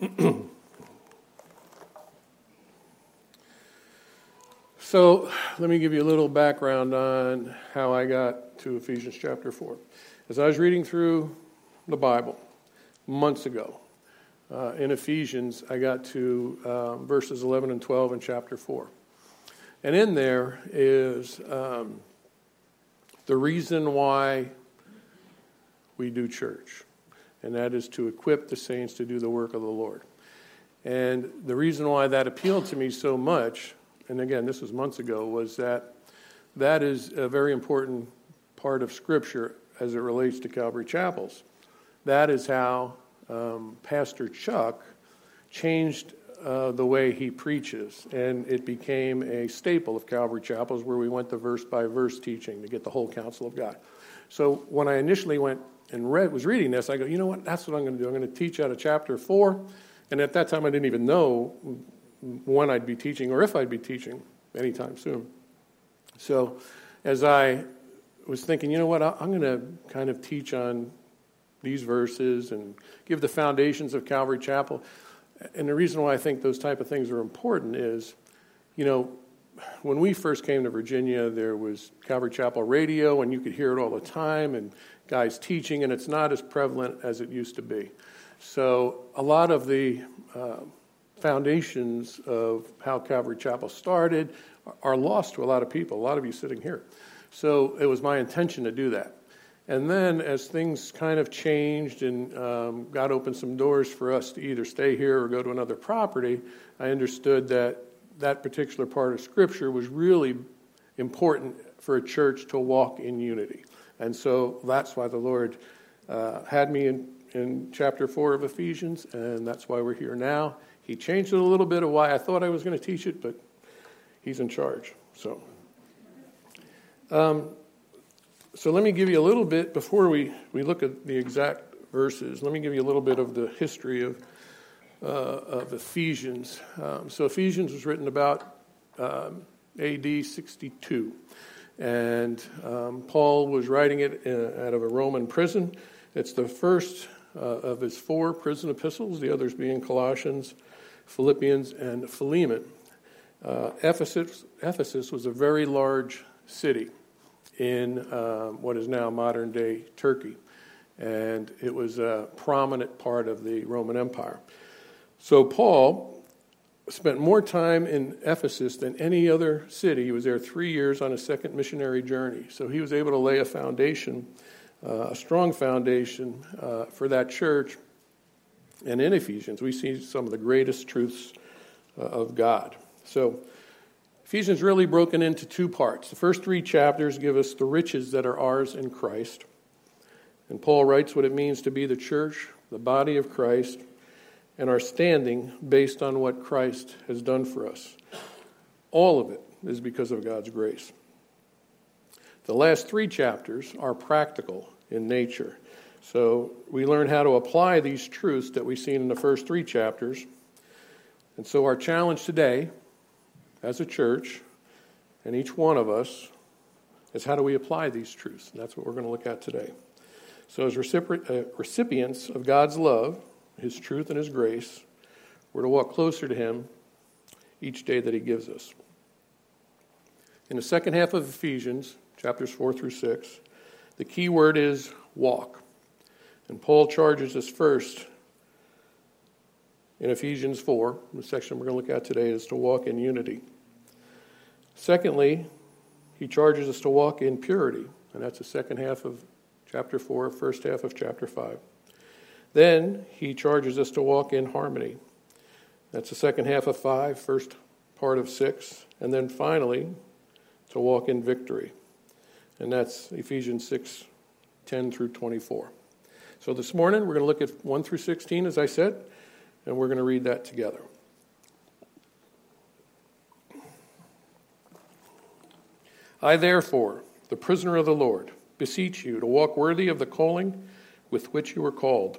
so, let me give you a little background on how I got to Ephesians chapter 4. As I was reading through the Bible months ago, uh, in Ephesians, I got to um, verses 11 and 12 in chapter 4. And in there is um, the reason why we do church, and that is to equip the saints to do the work of the Lord. And the reason why that appealed to me so much, and again, this was months ago, was that that is a very important part of Scripture as it relates to Calvary Chapels. That is how um, Pastor Chuck changed uh, the way he preaches, and it became a staple of Calvary Chapels where we went to verse by verse teaching to get the whole counsel of God. So when I initially went and read, was reading this, I go, you know what? That's what I'm going to do. I'm going to teach out of chapter four, and at that time I didn't even know when I'd be teaching or if I'd be teaching anytime soon. So as I was thinking, you know what? I'm going to kind of teach on these verses and give the foundations of Calvary Chapel. And the reason why I think those type of things are important is, you know, when we first came to Virginia, there was Calvary Chapel radio, and you could hear it all the time, and guys teaching, and it's not as prevalent as it used to be. So a lot of the uh, foundations of how Calvary Chapel started are lost to a lot of people, a lot of you sitting here. So it was my intention to do that. And then, as things kind of changed and um, God opened some doors for us to either stay here or go to another property, I understood that that particular part of Scripture was really important for a church to walk in unity. And so that's why the Lord uh, had me in, in chapter 4 of Ephesians, and that's why we're here now. He changed it a little bit of why I thought I was going to teach it, but He's in charge. So. Um, so let me give you a little bit, before we, we look at the exact verses, let me give you a little bit of the history of, uh, of Ephesians. Um, so Ephesians was written about um, AD 62. And um, Paul was writing it in, out of a Roman prison. It's the first uh, of his four prison epistles, the others being Colossians, Philippians, and Philemon. Uh, Ephesus, Ephesus was a very large city in uh, what is now modern day Turkey. And it was a prominent part of the Roman Empire. So Paul spent more time in Ephesus than any other city. He was there three years on a second missionary journey. So he was able to lay a foundation, uh, a strong foundation uh, for that church. And in Ephesians, we see some of the greatest truths uh, of God. So Ephesians really broken into two parts. The first three chapters give us the riches that are ours in Christ. And Paul writes what it means to be the church, the body of Christ, and our standing based on what Christ has done for us. All of it is because of God's grace. The last three chapters are practical in nature. So we learn how to apply these truths that we've seen in the first three chapters. And so our challenge today as a church, and each one of us, is how do we apply these truths? And that's what we're going to look at today. So, as uh, recipients of God's love, His truth, and His grace, we're to walk closer to Him each day that He gives us. In the second half of Ephesians, chapters 4 through 6, the key word is walk. And Paul charges us first in Ephesians 4, the section we're going to look at today, is to walk in unity. Secondly, he charges us to walk in purity, and that's the second half of chapter 4, first half of chapter 5. Then he charges us to walk in harmony. That's the second half of 5, first part of 6. And then finally, to walk in victory. And that's Ephesians 6, 10 through 24. So this morning, we're going to look at 1 through 16, as I said and we're going to read that together. I, therefore, the prisoner of the Lord, beseech you to walk worthy of the calling with which you were called,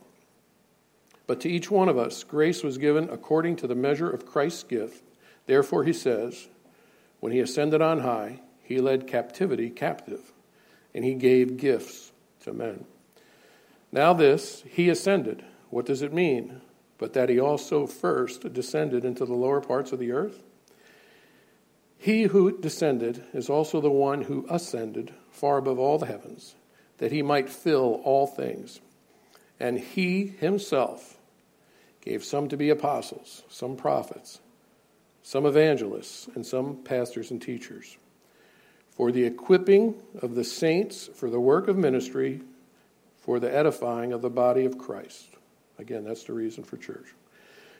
But to each one of us, grace was given according to the measure of Christ's gift. Therefore, he says, when he ascended on high, he led captivity captive, and he gave gifts to men. Now, this, he ascended. What does it mean? But that he also first descended into the lower parts of the earth? He who descended is also the one who ascended far above all the heavens, that he might fill all things. And he himself gave some to be apostles, some prophets, some evangelists, and some pastors and teachers, for the equipping of the saints for the work of ministry, for the edifying of the body of Christ. Again, that's the reason for church.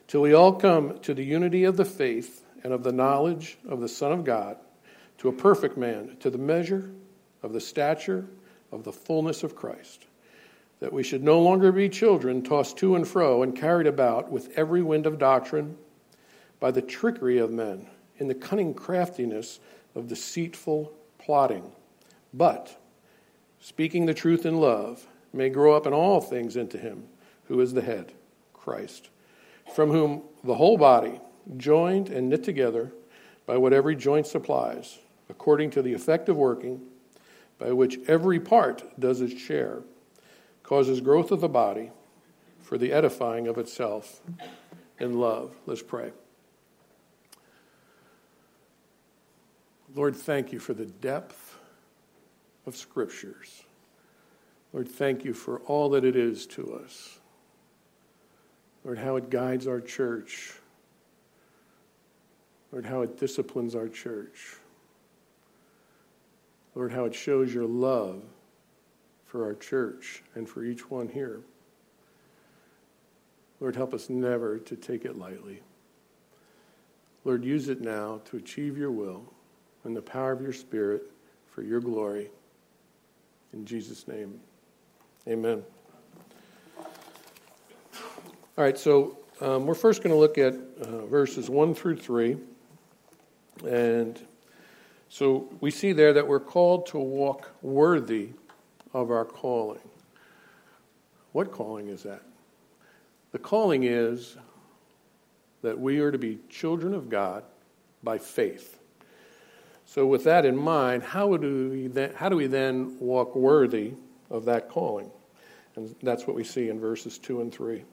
Till we all come to the unity of the faith and of the knowledge of the Son of God, to a perfect man, to the measure of the stature of the fullness of Christ, that we should no longer be children tossed to and fro and carried about with every wind of doctrine by the trickery of men, in the cunning craftiness of deceitful plotting, but, speaking the truth in love, may grow up in all things into him who is the head, Christ, from whom the whole body, joined and knit together by what every joint supplies, according to the effective working by which every part does its share, causes growth of the body for the edifying of itself in love. Let's pray. Lord, thank you for the depth of scriptures. Lord, thank you for all that it is to us. Lord, how it guides our church Lord, how it disciplines our church. Lord, how it shows your love for our church and for each one here. Lord, help us never to take it lightly. Lord, use it now to achieve your will and the power of your Spirit for your glory. In Jesus' name, amen. All right, so um, we're first going to look at uh, verses 1 through 3. And so we see there that we're called to walk worthy of our calling. What calling is that? The calling is that we are to be children of God by faith. So, with that in mind, how do we then, how do we then walk worthy of that calling? And that's what we see in verses 2 and 3.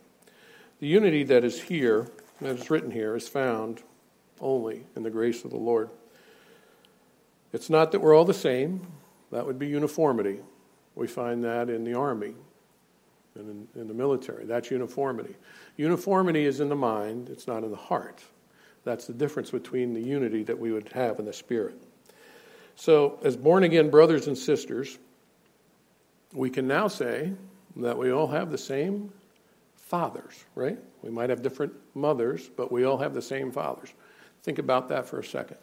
The unity that is here, that is written here, is found only in the grace of the Lord. It's not that we're all the same, that would be uniformity. We find that in the army and in, in, the military. That's uniformity. Uniformity is in the mind, it's not in the heart. That's the difference between the unity that we would have in the spirit. So, as born again brothers and sisters, we can now say that we all have the same fathers, right? We might have different mothers, but we all have the same fathers. Think about that for a second.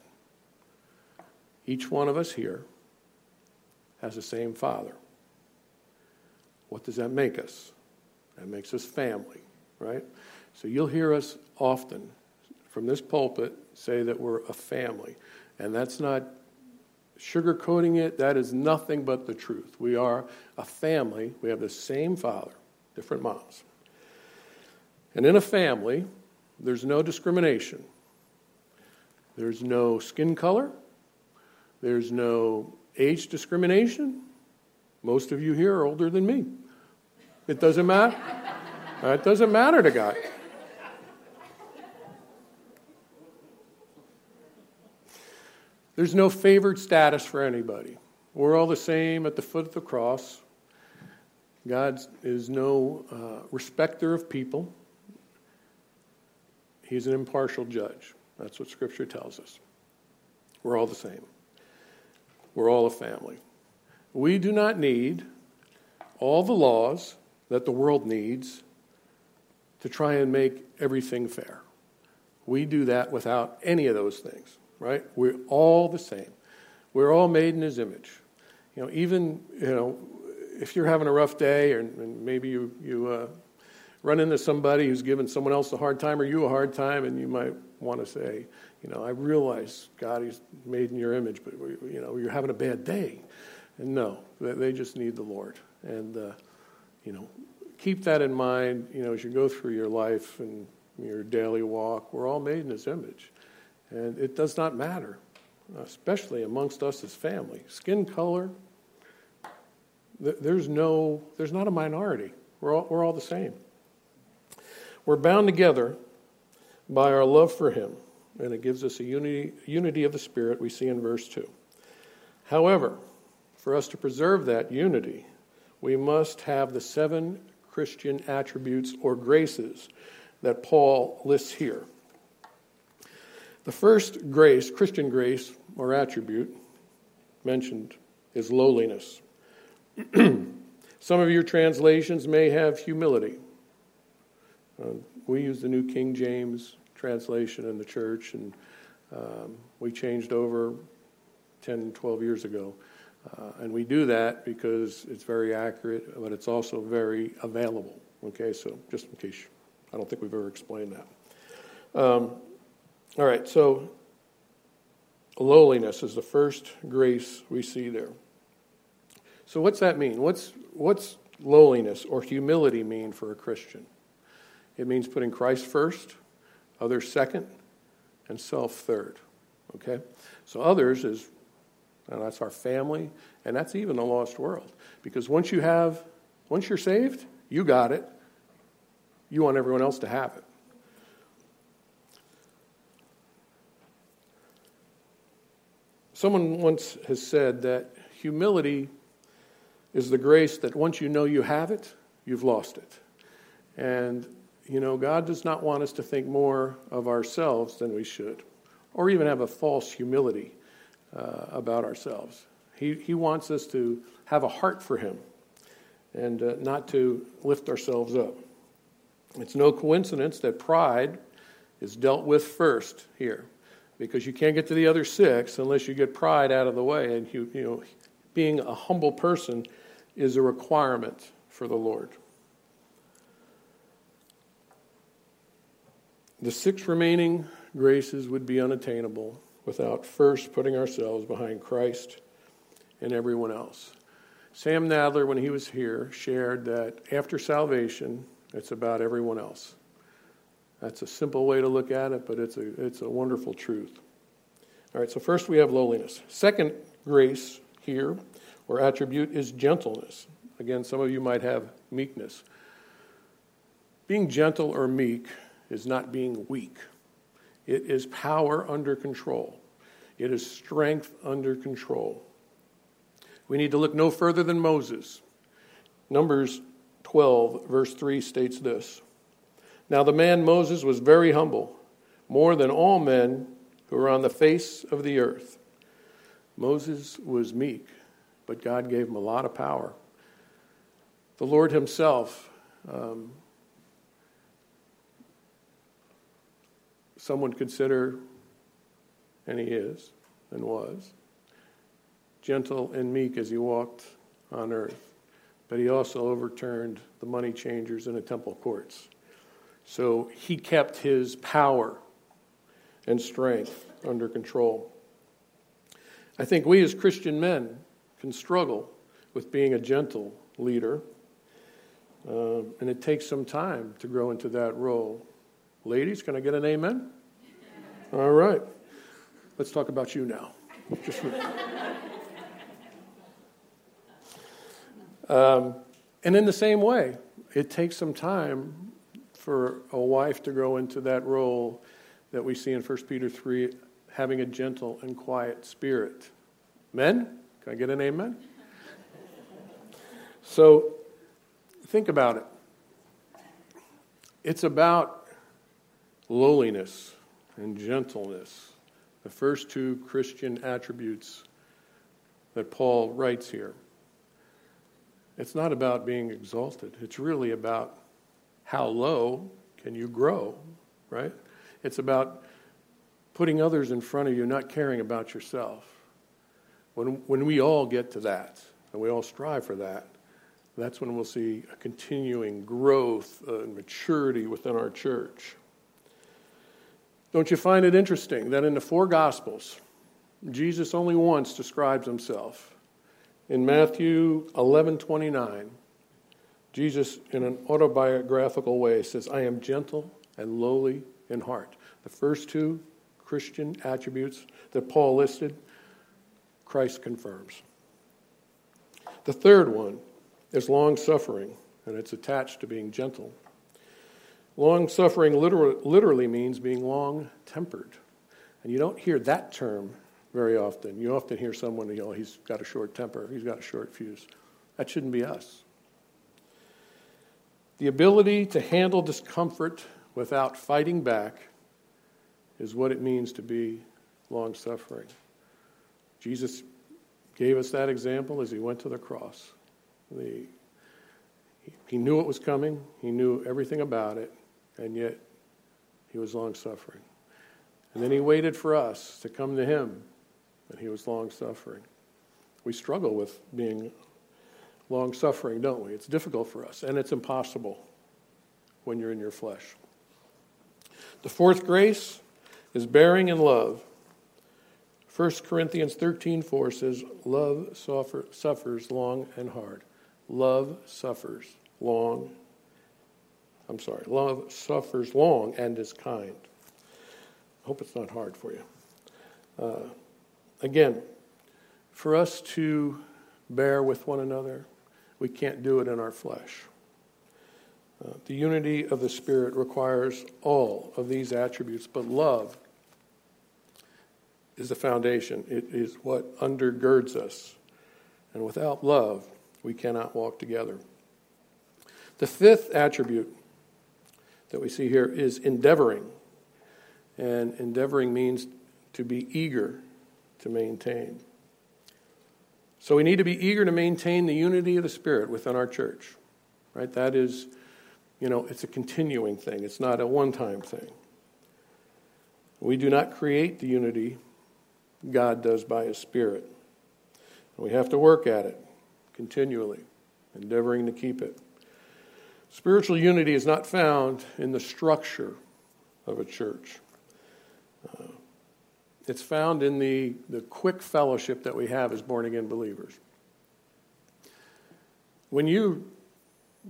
Each one of us here has the same Father. What does that make us? That makes us family, right? So you'll hear us often from this pulpit say that we're a family. And that's not sugarcoating it, that is nothing but the truth. We are a family. We have the same father, different moms. And in a family, there's no discrimination. There's no skin color. There's no age discrimination. Most of you here are older than me. It doesn't matter. it doesn't matter to God. There's no favored status for anybody. We're all the same at the foot of the cross. God is no uh, respecter of people, He's an impartial judge. That's what Scripture tells us. We're all the same, we're all a family. We do not need all the laws that the world needs to try and make everything fair. We do that without any of those things, right? We're all the same. We're all made in His image. You know, even you know, if you're having a rough day, or maybe you you uh, run into somebody who's giving someone else a hard time or you a hard time, and you might want to say, you know, I realize God is made in your image, but you know, you're having a bad day. And no, they just need the Lord. And uh, you know, keep that in mind. You know, as you go through your life and your daily walk, we're all made in His image, and it does not matter, especially amongst us as family. Skin color. There's no. There's not a minority. We're all, we're all the same. We're bound together by our love for Him, and it gives us a unity, unity of the Spirit we see in verse 2. However, for us to preserve that unity, we must have the seven Christian attributes or graces that Paul lists here. The first grace, Christian grace or attribute mentioned, is lowliness. Some of your translations may have humility. Uh, we use the New King James translation in the church, and um, we changed over 10, 12 years ago. Uh, and we do that because it's very accurate, but it's also very available. Okay, so just in case, I don't think we've ever explained that. Um, all right, so lowliness is the first grace we see there. So what's that mean? What's what's lowliness or humility mean for a Christian? It means putting Christ first, others second, and self third. Okay? So others is and that's our family, and that's even the lost world. Because once you have once you're saved, you got it. You want everyone else to have it. Someone once has said that humility is the grace that once you know you have it, you've lost it. And you know, God does not want us to think more of ourselves than we should, or even have a false humility uh, about ourselves. He, he wants us to have a heart for Him and uh, not to lift ourselves up. It's no coincidence that pride is dealt with first here because you can't get to the other six unless you get pride out of the way. And you, you know, being a humble person is a requirement for the Lord. The six remaining graces would be unattainable without first putting ourselves behind Christ and everyone else. Sam Nadler, when he was here, shared that after salvation, it's about everyone else. That's a simple way to look at it, but it's a, it's a wonderful truth. All right, so first we have lowliness. Second grace here, or attribute, is gentleness. Again, some of you might have meekness. Being gentle or meek is not being weak, it is power under control, it is strength under control. We need to look no further than Moses. Numbers 12, verse 3 states this Now the man Moses was very humble, more than all men who are on the face of the earth. Moses was meek, but God gave him a lot of power. The Lord Himself um, some would consider, and he is and was, gentle and meek as he walked on earth. But he also overturned the money changers in the temple courts. So he kept his power and strength under control. I think we as Christian men can struggle with being a gentle leader, uh, and it takes some time to grow into that role. Ladies, can I get an amen? All right. Let's talk about you now. Um, and in the same way, it takes some time for a wife to grow into that role that we see in 1 Peter 3 having a gentle and quiet spirit. Men, can I get an amen? So think about it. It's about lowliness and gentleness, the first two Christian attributes that Paul writes here. It's not about being exalted, it's really about how low can you grow, right? It's about putting others in front of you, not caring about yourself. When, when we all get to that, and we all strive for that, That's when we'll see a continuing growth and maturity within our church. Don't you find it interesting that in the four Gospels, Jesus only once describes himself? In Matthew 11 29, Jesus, in an autobiographical way, says, I am gentle and lowly in heart. The first two Christian attributes that Paul listed, Christ confirms. The third one is long suffering, and it's attached to being gentle. Long suffering literally, means being long tempered. And you don't hear that term very often. You often hear someone, you know, he's got a short temper, he's got a short fuse. That shouldn't be us. The ability to handle discomfort without fighting back is what it means to be long suffering. Jesus gave us that example as he went to the cross. The, he knew it was coming, he knew everything about it, and yet he was long suffering. And then he waited for us to come to him, and he was long suffering. We struggle with being long suffering, don't we? It's difficult for us, and it's impossible when you're in your flesh. The fourth grace is bearing in love. 1 Corinthians 13 4 says, Love suffer, suffers long and hard. Love suffers long. I'm sorry, love suffers long and is kind. I hope it's not hard for you. Uh, again, for us to bear with one another, we can't do it in our flesh. Uh, the unity of the Spirit requires all of these attributes, but love is the foundation. It is what undergirds us. And without love, we cannot walk together. The fifth attribute that we see here is endeavoring. And endeavoring means to be eager to maintain. So we need to be eager to maintain the unity of the Spirit within our church. Right? That is, you know, it's a continuing thing, it's not a one time thing. We do not create the unity God does by His Spirit. We have to work at it continually, endeavoring to keep it. Spiritual unity is not found in the structure of a church. Uh, it's found in the, the quick fellowship that we have as born again believers. When you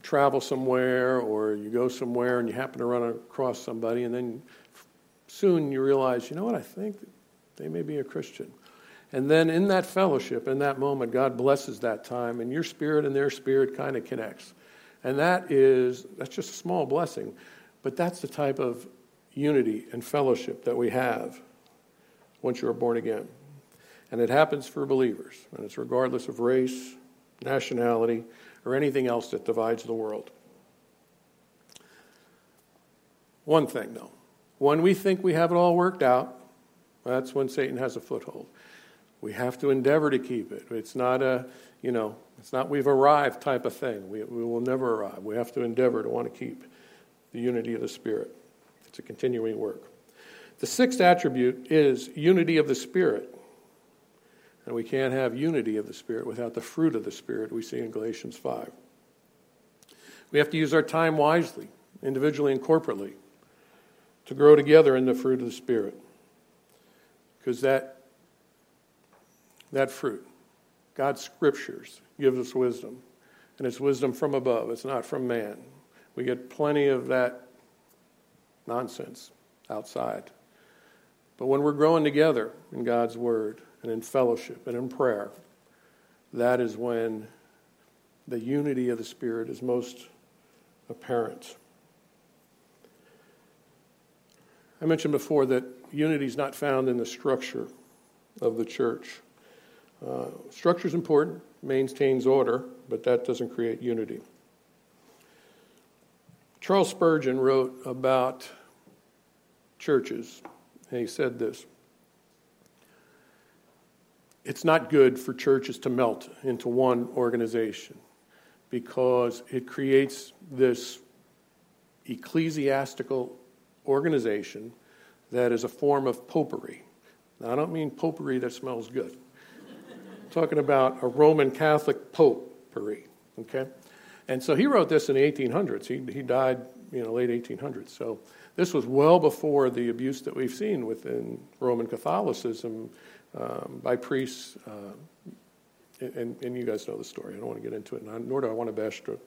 travel somewhere or you go somewhere and you happen to run across somebody, and then soon you realize, you know what, I think they may be a Christian. And then in that fellowship, in that moment, God blesses that time, and your spirit and their spirit kind of connects. And that is, that's just a small blessing. But that's the type of unity and fellowship that we have once you are born again. And it happens for believers, and it's regardless of race, nationality, or anything else that divides the world. One thing, though, when we think we have it all worked out, that's when Satan has a foothold. We have to endeavor to keep it. It's not a, you know, it's not we've arrived type of thing. We, we will never arrive. We have to endeavor to want to keep the unity of the Spirit. It's a continuing work. The sixth attribute is unity of the Spirit. And we can't have unity of the Spirit without the fruit of the Spirit we see in Galatians 5. We have to use our time wisely, individually and corporately, to grow together in the fruit of the Spirit because that, that fruit, God's scriptures, gives us wisdom. And it's wisdom from above, it's not from man. We get plenty of that nonsense outside. But when we're growing together in God's Word and in fellowship and in prayer, that is when the unity of the Spirit is most apparent. I mentioned before that unity is not found in the structure of the church. Uh, structure is important, maintains order, but that doesn't create unity. Charles Spurgeon wrote about churches, and he said this It's not good for churches to melt into one organization because it creates this ecclesiastical organization that is a form of popery. Now, I don't mean popery that smells good. Talking about a Roman Catholic popery, okay? And so he wrote this in the 1800s. He, he died, you know, late 1800s. So this was well before the abuse that we've seen within Roman Catholicism um, by priests. Uh, and, and you guys know the story. I don't want to get into it, nor do I want to bash the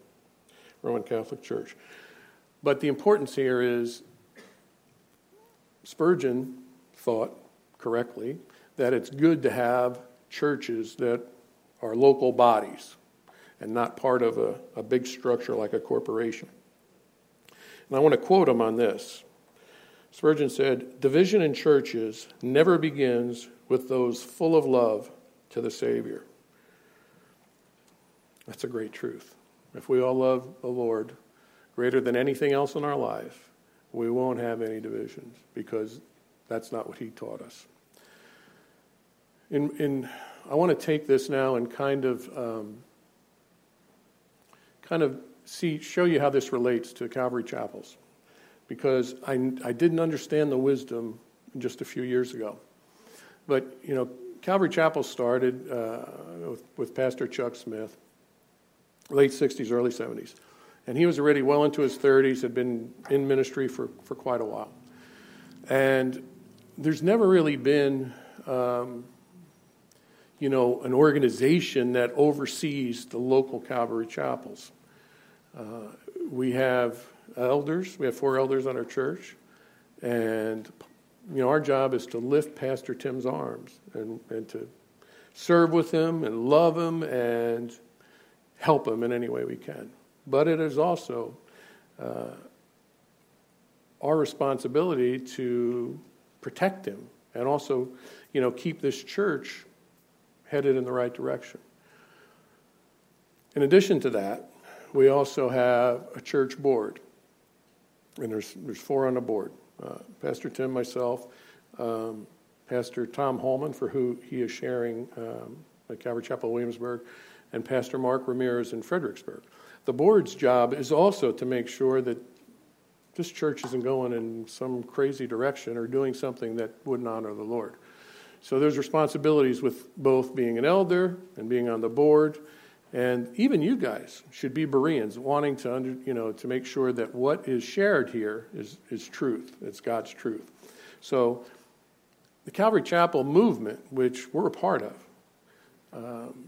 Roman Catholic Church. But the importance here is Spurgeon thought correctly that it's good to have churches that are local bodies and not part of a, a big structure like a corporation. And I want to quote him on this. Spurgeon said, Division in churches never begins with those full of love to the Savior. That's a great truth. If we all love the Lord greater than anything else in our life, we won't have any divisions because that's not what He taught us. In, in, I want to take this now and kind of um, kind of see, show you how this relates to Calvary Chapels, because I, I didn't understand the wisdom just a few years ago. But, you know, Calvary Chapel started uh, with, with Pastor Chuck Smith, late 60s, early 70s. And he was already well into his 30s, had been in ministry for, for quite a while. And there's never really been, um, you know, an organization that oversees the local Calvary chapels. Uh, we have elders. We have four elders on our church, and you know our job is to lift Pastor Tim's arms and, and to serve with him and love him and help him in any way we can. But it is also uh, our responsibility to protect him and also, you know, keep this church headed in the right direction. In addition to that, we also have a church board, and there's, there's four on the board uh, Pastor Tim, myself, um, Pastor Tom Holman, for who he is sharing um, at Calvary Chapel, Williamsburg, and Pastor Mark Ramirez in Fredericksburg. The board's job is also to make sure that this church isn't going in some crazy direction or doing something that wouldn't honor the Lord. So there's responsibilities with both being an elder and being on the board and even you guys should be Bereans, wanting to, under, you know, to make sure that what is shared here is, is truth. It's God's truth. So the Calvary Chapel movement, which we're a part of, um,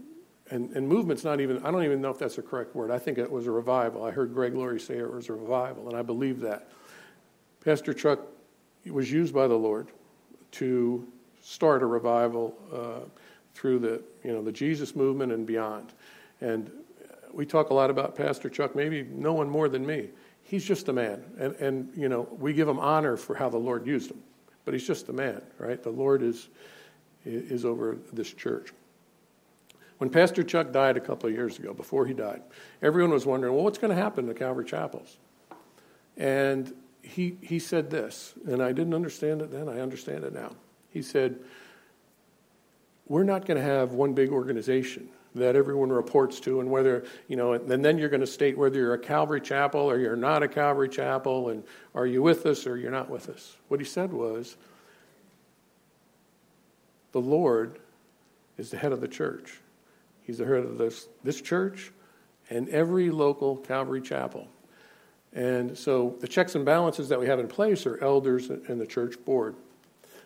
and, and movement's not even, I don't even know if that's the correct word. I think it was a revival. I heard Greg Laurie say it was a revival, and I believe that. Pastor Chuck was used by the Lord to start a revival uh, through the, you know, the Jesus movement and beyond. And we talk a lot about Pastor Chuck, maybe no one more than me. He's just a man. And, and, you know, we give him honor for how the Lord used him. But he's just a man, right? The Lord is, is over this church. When Pastor Chuck died a couple of years ago, before he died, everyone was wondering, well, what's going to happen to Calvary Chapels? And he, he said this, and I didn't understand it then, I understand it now. He said, We're not going to have one big organization that everyone reports to, and whether, you know, and then you're going to state whether you're a Calvary chapel or you're not a Calvary chapel, and are you with us or you're not with us. What he said was, the Lord is the head of the church. He's the head of this, this church and every local Calvary chapel. And so the checks and balances that we have in place are elders and the church board.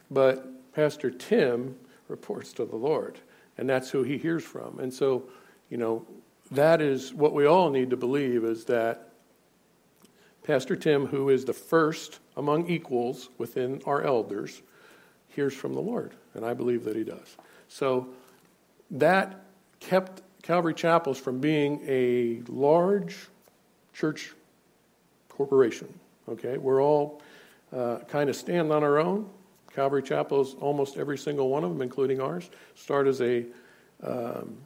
But Pastor Tim reports to the Lord and that's who he hears from. And so, you know, that is what we all need to believe is that Pastor Tim, who is the first among equals within our elders, hears from the Lord, and I believe that he does. So that kept Calvary Chapels from being a large church corporation. Okay, we're all uh, kind of stand on our own. Calvary Chapels, almost every single one of them, including ours, start as a um,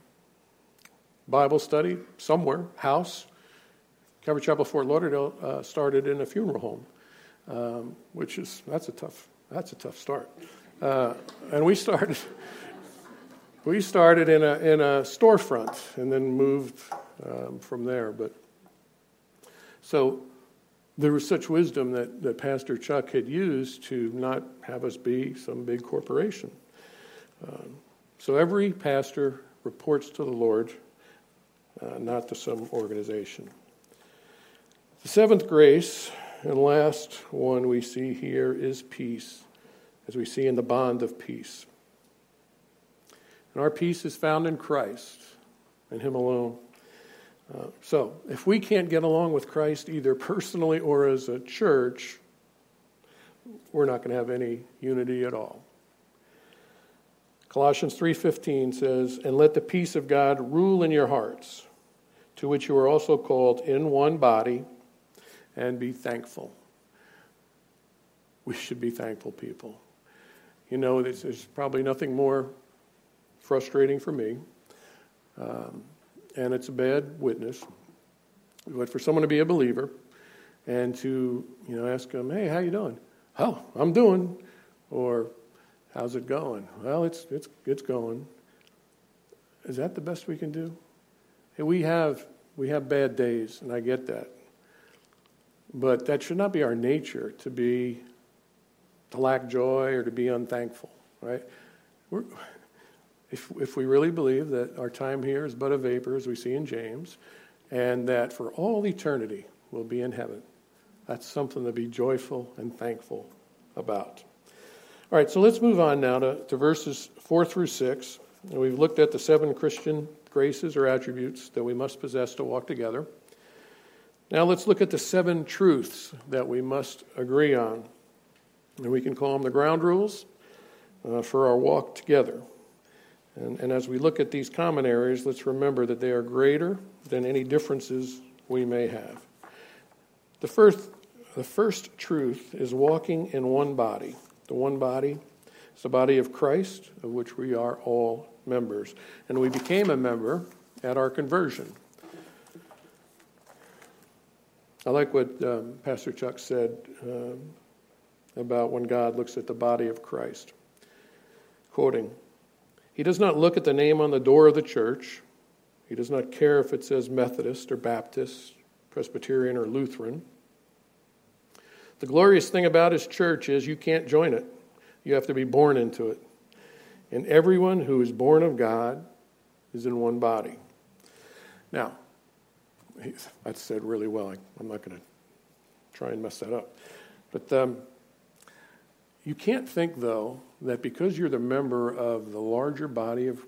Bible study somewhere, house. Calvary Chapel Fort Lauderdale uh, started in a funeral home, um, which is that's a tough that's a tough start. Uh, and we started we started in a in a storefront and then moved um, from there. But so there was such wisdom that, that Pastor Chuck had used to not have us be some big corporation. Um, so every pastor reports to the Lord uh, not to some organization. The seventh grace and last one we see here is peace, as we see in the bond of peace. And our peace is found in Christ and Him alone. So, if we can't get along with Christ either personally or as a church, we're not going to have any unity at all. Colossians 3:15 says, "And let the peace of God rule in your hearts, to which you are also called in one body, and be thankful." We should be thankful people. You know, there's probably nothing more frustrating for me, um, and it's a bad witness. But for someone to be a believer and to you know ask them, "Hey, how you doing?" "Oh, I'm doing," or How's it going? Well, it's, it's, it's going. Is that the best we can do? Hey, we have, we have bad days, and I get that. But that should not be our nature to be, to lack joy or to be unthankful, right? We're, if, if we really believe that our time here is but a vapor, as we see in James, and that for all eternity we'll be in heaven, that's something to be joyful and thankful about. All right, so let's move on now to, to verses 4 through 6. And we've looked at the seven Christian graces or attributes that we must possess to walk together. Now let's look at the seven truths that we must agree on. And we can call them the ground rules uh, for our walk together. And, and as we look at these common areas, let's remember that they are greater than any differences we may have. The first, the first truth is walking in one body the one body. is the body of Christ, of which we are all members. And we became a member at our conversion. I like what um, Pastor Chuck said um, about when God looks at the body of Christ. Quoting, He does not look at the name on the door of the church. He does not care if it says Methodist or Baptist, Presbyterian or Lutheran. The glorious thing about his church is you can't join it, you have to be born into it. And everyone who is born of God is in one body. Now, I said really well. I'm not going to try and mess that up. But um, you can't think, though, that because you're the member of the larger body of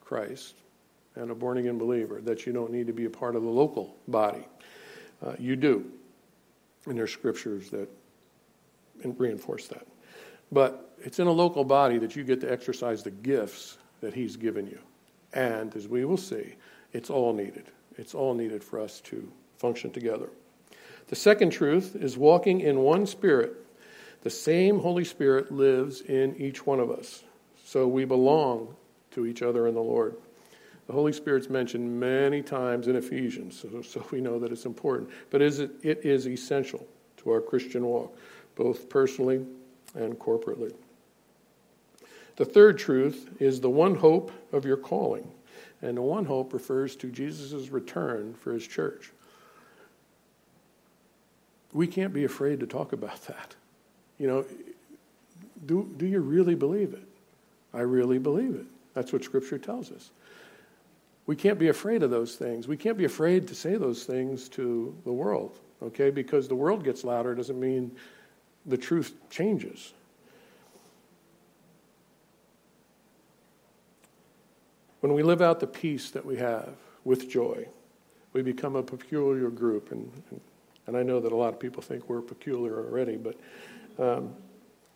Christ and a born again believer, that you don't need to be a part of the local body. Uh, you do. And there's scriptures that reinforce that. But it's in a local body that you get to exercise the gifts that He's given you. And as we will see, it's all needed. It's all needed for us to function together. The second truth is walking in one spirit. The same Holy Spirit lives in each one of us. So we belong to each other in the Lord. The Holy Spirit's mentioned many times in Ephesians, so, so we know that it's important. But is it, it is essential to our Christian walk, both personally and corporately. The third truth is the one hope of your calling. And the one hope refers to Jesus' return for his church. We can't be afraid to talk about that. You know, do, do you really believe it? I really believe it. That's what Scripture tells us. We can't be afraid of those things. We can't be afraid to say those things to the world, okay? Because the world gets louder doesn't mean the truth changes. When we live out the peace that we have with joy, we become a peculiar group. And, and I know that a lot of people think we're peculiar already, but, um,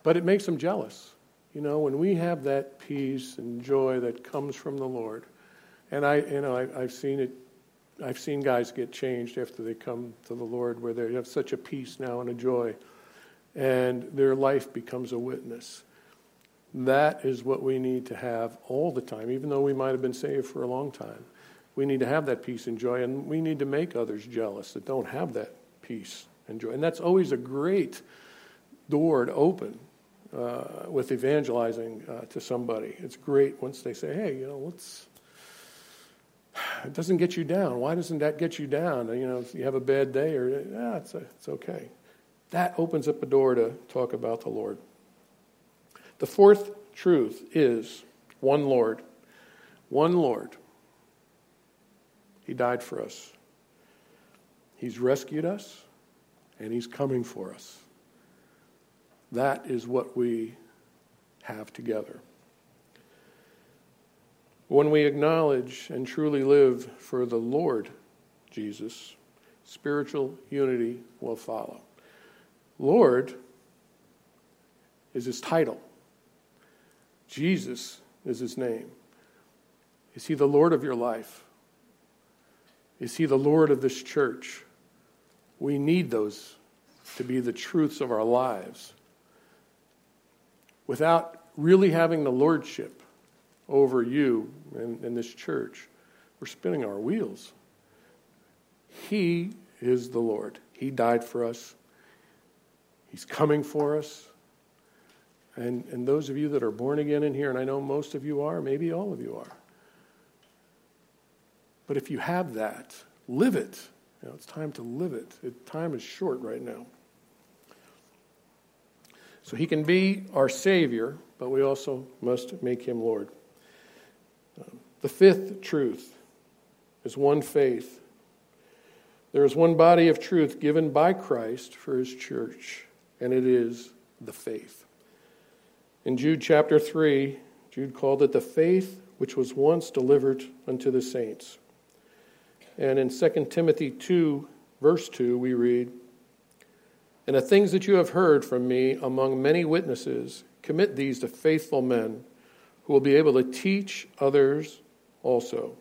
but it makes them jealous. You know, when we have that peace and joy that comes from the Lord, and I, you know, I, I've seen it. I've seen guys get changed after they come to the Lord, where they have such a peace now and a joy, and their life becomes a witness. That is what we need to have all the time, even though we might have been saved for a long time. We need to have that peace and joy, and we need to make others jealous that don't have that peace and joy. And that's always a great door to open uh, with evangelizing uh, to somebody. It's great once they say, "Hey, you know, let's it doesn't get you down. Why doesn't that get you down? You know, if you have a bad day or, yeah, it's, a, it's okay. That opens up a door to talk about the Lord. The fourth truth is one Lord. One Lord. He died for us. He's rescued us, and He's coming for us. That is what we have together. When we acknowledge and truly live for the Lord Jesus, spiritual unity will follow. Lord is his title, Jesus is his name. Is he the Lord of your life? Is he the Lord of this church? We need those to be the truths of our lives. Without really having the lordship over you and, this church, we're spinning our wheels. He is the Lord. He died for us. He's coming for us. And, and those of you that are born again in here, and I know most of you are, maybe all of you are. But if you have that, live it. You know, it's time to live it. it. Time is short right now. So he can be our Savior, but we also must make him Lord. The fifth truth is one faith. There is one body of truth given by Christ for his church, and it is the faith. In Jude chapter 3, Jude called it the faith which was once delivered unto the saints. And in 2 Timothy 2, verse 2, we read, And the things that you have heard from me among many witnesses, commit these to faithful men who will be able to teach others also.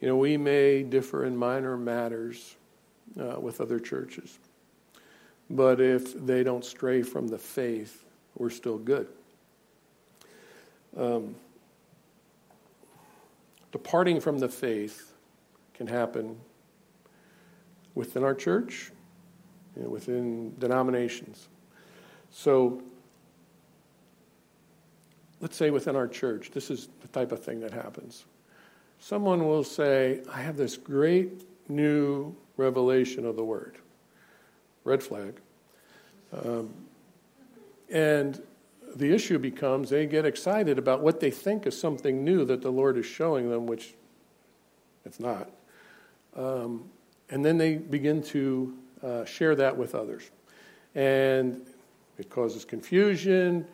You know, we may differ in minor matters uh, with other churches, but if they don't stray from the faith, we're still good. Um, departing from the faith can happen within our church, you know, within denominations. So, let's say within our church, this is the type of thing that happens. Someone will say, I have this great new revelation of the word. Red flag. Um, and the issue becomes they get excited about what they think is something new that the Lord is showing them, which it's not. Um, and then they begin to uh, share that with others. And it causes confusion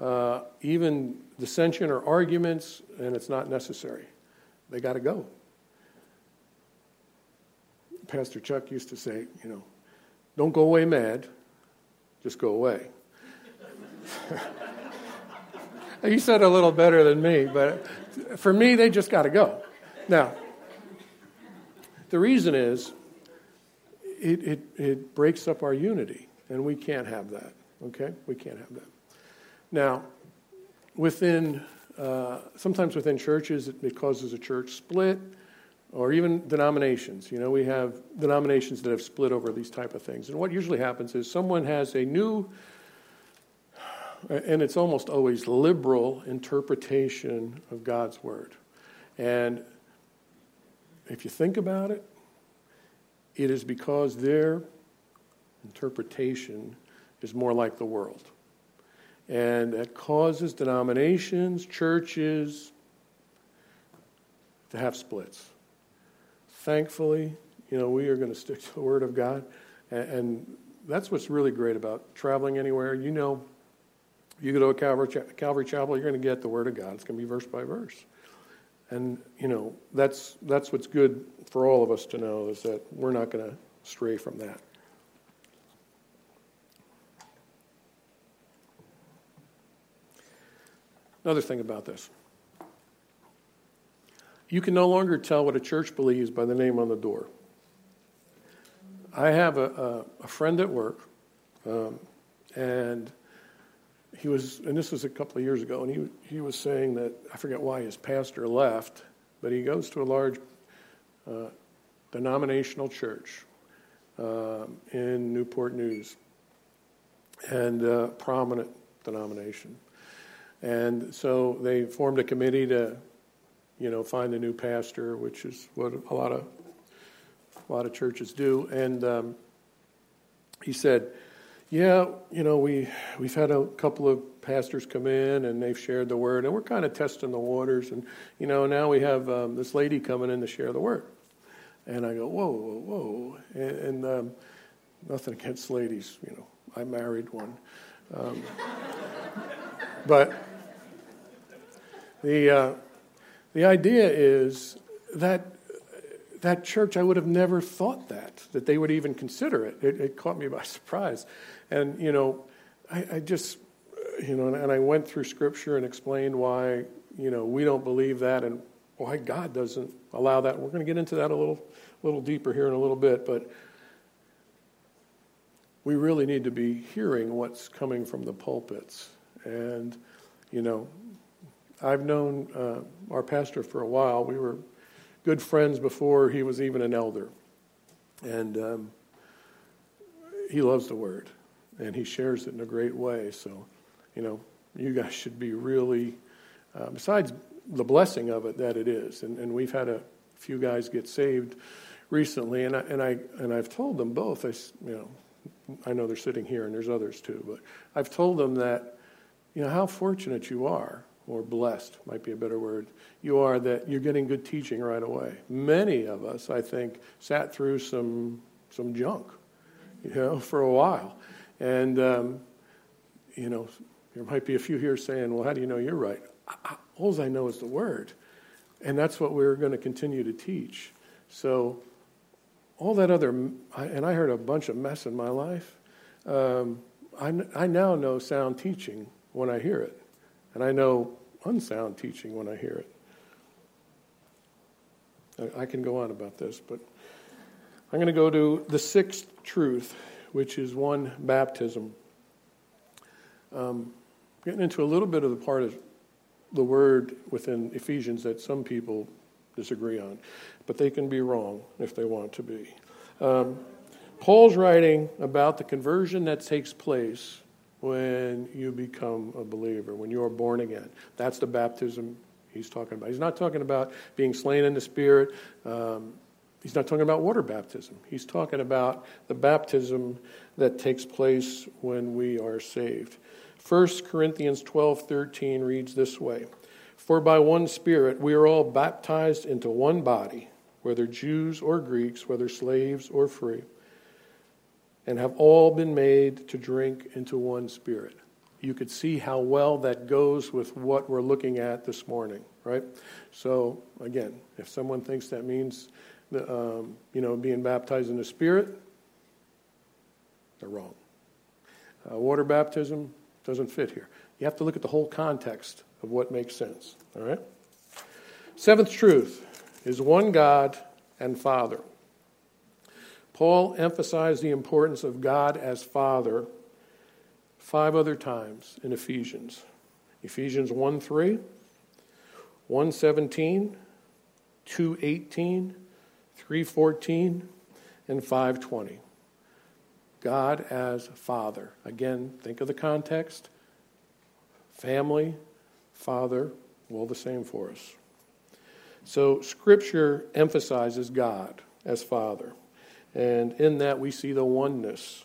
uh, even dissension or arguments, and it's not necessary. They got to go. Pastor Chuck used to say, you know, don't go away mad, just go away. he said a little better than me, but for me, they just got to go. Now, the reason is it, it, it breaks up our unity, and we can't have that, okay? We can't have that. Now, within, uh, sometimes within churches, it, it causes a church split or even denominations. You know, we have denominations that have split over these type of things. And what usually happens is someone has a new, and it's almost always liberal interpretation of God's word. And if you think about it, it is because their interpretation is more like the world. And that causes denominations, churches to have splits. Thankfully, you know, we are going to stick to the Word of God. And, that's what's really great about traveling anywhere. You know, you go to a Calvary, Calvary Chapel, you're going to get the Word of God. It's going to be verse by verse. And, you know, that's, that's what's good for all of us to know is that we're not going to stray from that. Another thing about this you can no longer tell what a church believes by the name on the door. I have a, a, a friend at work, um, and he was, and this was a couple of years ago, and he, he was saying that, I forget why his pastor left, but he goes to a large uh, denominational church um, in Newport News, and uh, prominent denomination. And so they formed a committee to, you know, find a new pastor, which is what a lot of a lot of churches do. And um, he said, yeah, you know, we, we've had a couple of pastors come in and they've shared the word, and we're kind of testing the waters. And, you know, now we have um, this lady coming in to share the word. And I go, whoa, whoa, whoa. And, and um, nothing against ladies, you know, I married one. Um, but the, uh, the idea is that that church, I would have never thought that, that they would even consider it. It, it caught me by surprise. And, you know, I, I just, you know, and I went through scripture and explained why, you know, we don't believe that and why God doesn't allow that. We're going to get into that a little, little deeper here in a little bit, but we really need to be hearing what's coming from the pulpits. And, you know, I've known uh, our pastor for a while. We were good friends before he was even an elder. And um, he loves the word and he shares it in a great way. So, you know, you guys should be really, uh, besides the blessing of it that it is, and, and we've had a few guys get saved recently, and I and I and I've told them both. I, you know, I know they're sitting here, and there's others too, but I've told them that, you know, how fortunate you are, or blessed might be a better word. You are that you're getting good teaching right away. Many of us, I think, sat through some some junk, you know, for a while and, um, you know, there might be a few here saying, well, how do you know you're right? all I know is the word. And that's what we're going to continue to teach. So, all that other, and I heard a bunch of mess in my life. Um, I, I now know sound teaching when I hear it, and I know unsound teaching when I hear it. I, can go on about this, but I'm going to go to the sixth truth which is one baptism. Um, getting into a little bit of the part of the word within Ephesians that some people disagree on, but they can be wrong if they want to be. Um, Paul's writing about the conversion that takes place when you become a believer, when you are born again. That's the baptism he's talking about. He's not talking about being slain in the Spirit. Um, He's not talking about water baptism. He's talking about the baptism that takes place when we are saved. 1 Corinthians 12:13 reads this way: For by one spirit we are all baptized into one body, whether Jews or Greeks, whether slaves or free, and have all been made to drink into one spirit. You could see how well that goes with what we're looking at this morning, right? So, again, if someone thinks that means the, um, you know, being baptized in the Spirit, they're wrong. Uh, water baptism doesn't fit here. You have to look at the whole context of what makes sense. All right? Seventh truth is one God and Father. Paul emphasized the importance of God as Father five other times in Ephesians. Ephesians 1 3, 1 17, 2 18, 314 and 520. God as Father. Again, think of the context. Family, Father, well, the same for us. So, Scripture emphasizes God as Father. And in that, we see the oneness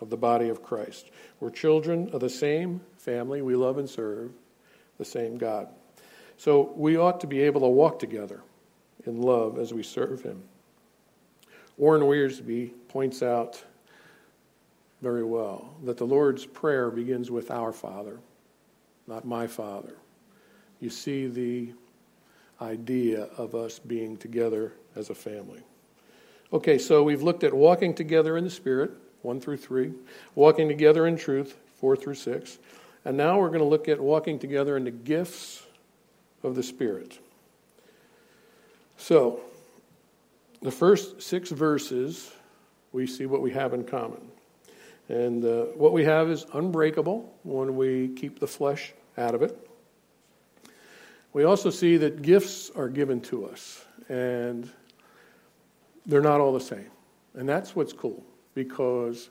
of the body of Christ. We're children of the same family we love and serve, the same God. So, we ought to be able to walk together in love as we serve Him. Warren Wiersbe points out very well that the Lord's Prayer begins with Our Father, not my Father. You see the idea of us being together as a family. Okay, so we've looked at walking together in the Spirit, 1 through 3, walking together in truth, 4 through 6, and now we're going to look at walking together in the gifts of the Spirit. So, the first six verses, we see what we have in common. And uh, what we have is unbreakable when we keep the flesh out of it. We also see that gifts are given to us, and they're not all the same. And that's what's cool, because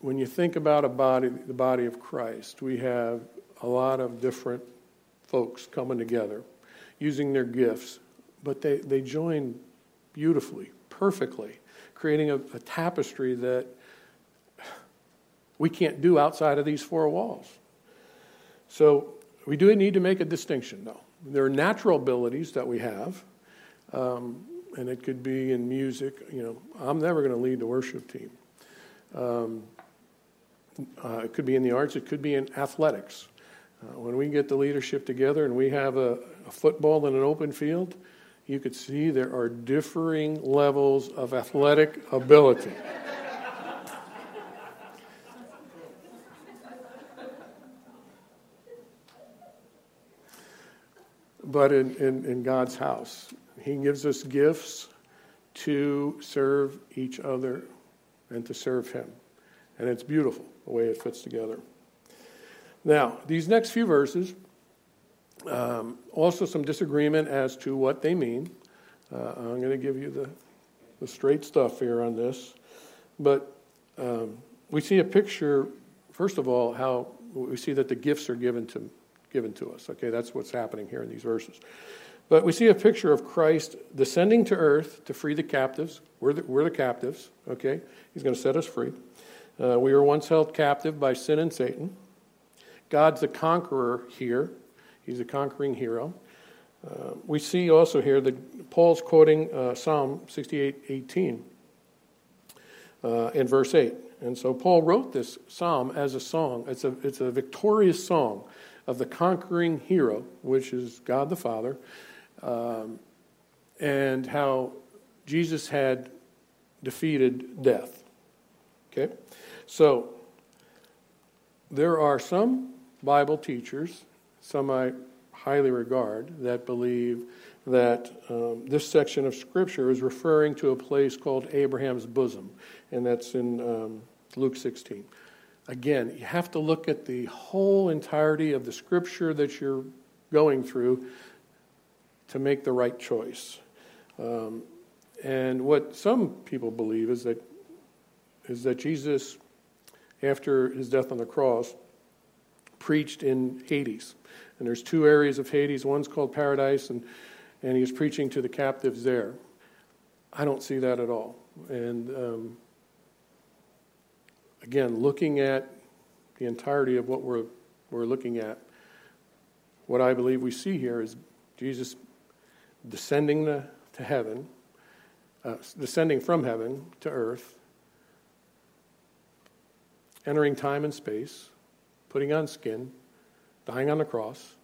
when you think about a body, the body of Christ, we have a lot of different folks coming together using their gifts, but they, they join beautifully, perfectly, creating a, a tapestry that we can't do outside of these four walls. So we do need to make a distinction, though. There are natural abilities that we have, um, and it could be in music. You know, I'm never going to lead the worship team. Um, uh, it could be in the arts. It could be in athletics. Uh, when we get the leadership together and we have a, a football in an open field, you could see there are differing levels of athletic ability. but in, in, in, God's house, He gives us gifts to serve each other and to serve Him. And it's beautiful the way it fits together. Now, these next few verses um, also, some disagreement as to what they mean. Uh, I'm going to give you the, the straight stuff here on this. But um, we see a picture, first of all, how we see that the gifts are given to, given to us. Okay, that's what's happening here in these verses. But we see a picture of Christ descending to earth to free the captives. We're the, we're the captives, okay? He's going to set us free. Uh, we were once held captive by sin and Satan. God's the conqueror here. He's a conquering hero. Uh, we see also here that Paul's quoting uh, Psalm 68 18 uh, in verse 8. And so Paul wrote this psalm as a song. It's a, it's a victorious song of the conquering hero, which is God the Father, um, and how Jesus had defeated death. Okay? So there are some Bible teachers some I highly regard, that believe that um, this section of Scripture is referring to a place called Abraham's bosom, and that's in um, Luke 16. Again, you have to look at the whole entirety of the Scripture that you're going through to make the right choice. Um, and what some people believe is that is that Jesus, after his death on the cross, preached in Hades. And there's two areas of Hades. One's called paradise, and, and he was preaching to the captives there. I don't see that at all. And um, again, looking at the entirety of what we're, we're looking at, what I believe we see here is Jesus descending to, to heaven, uh, descending from heaven to earth, entering time and space, putting on skin, dying on the cross,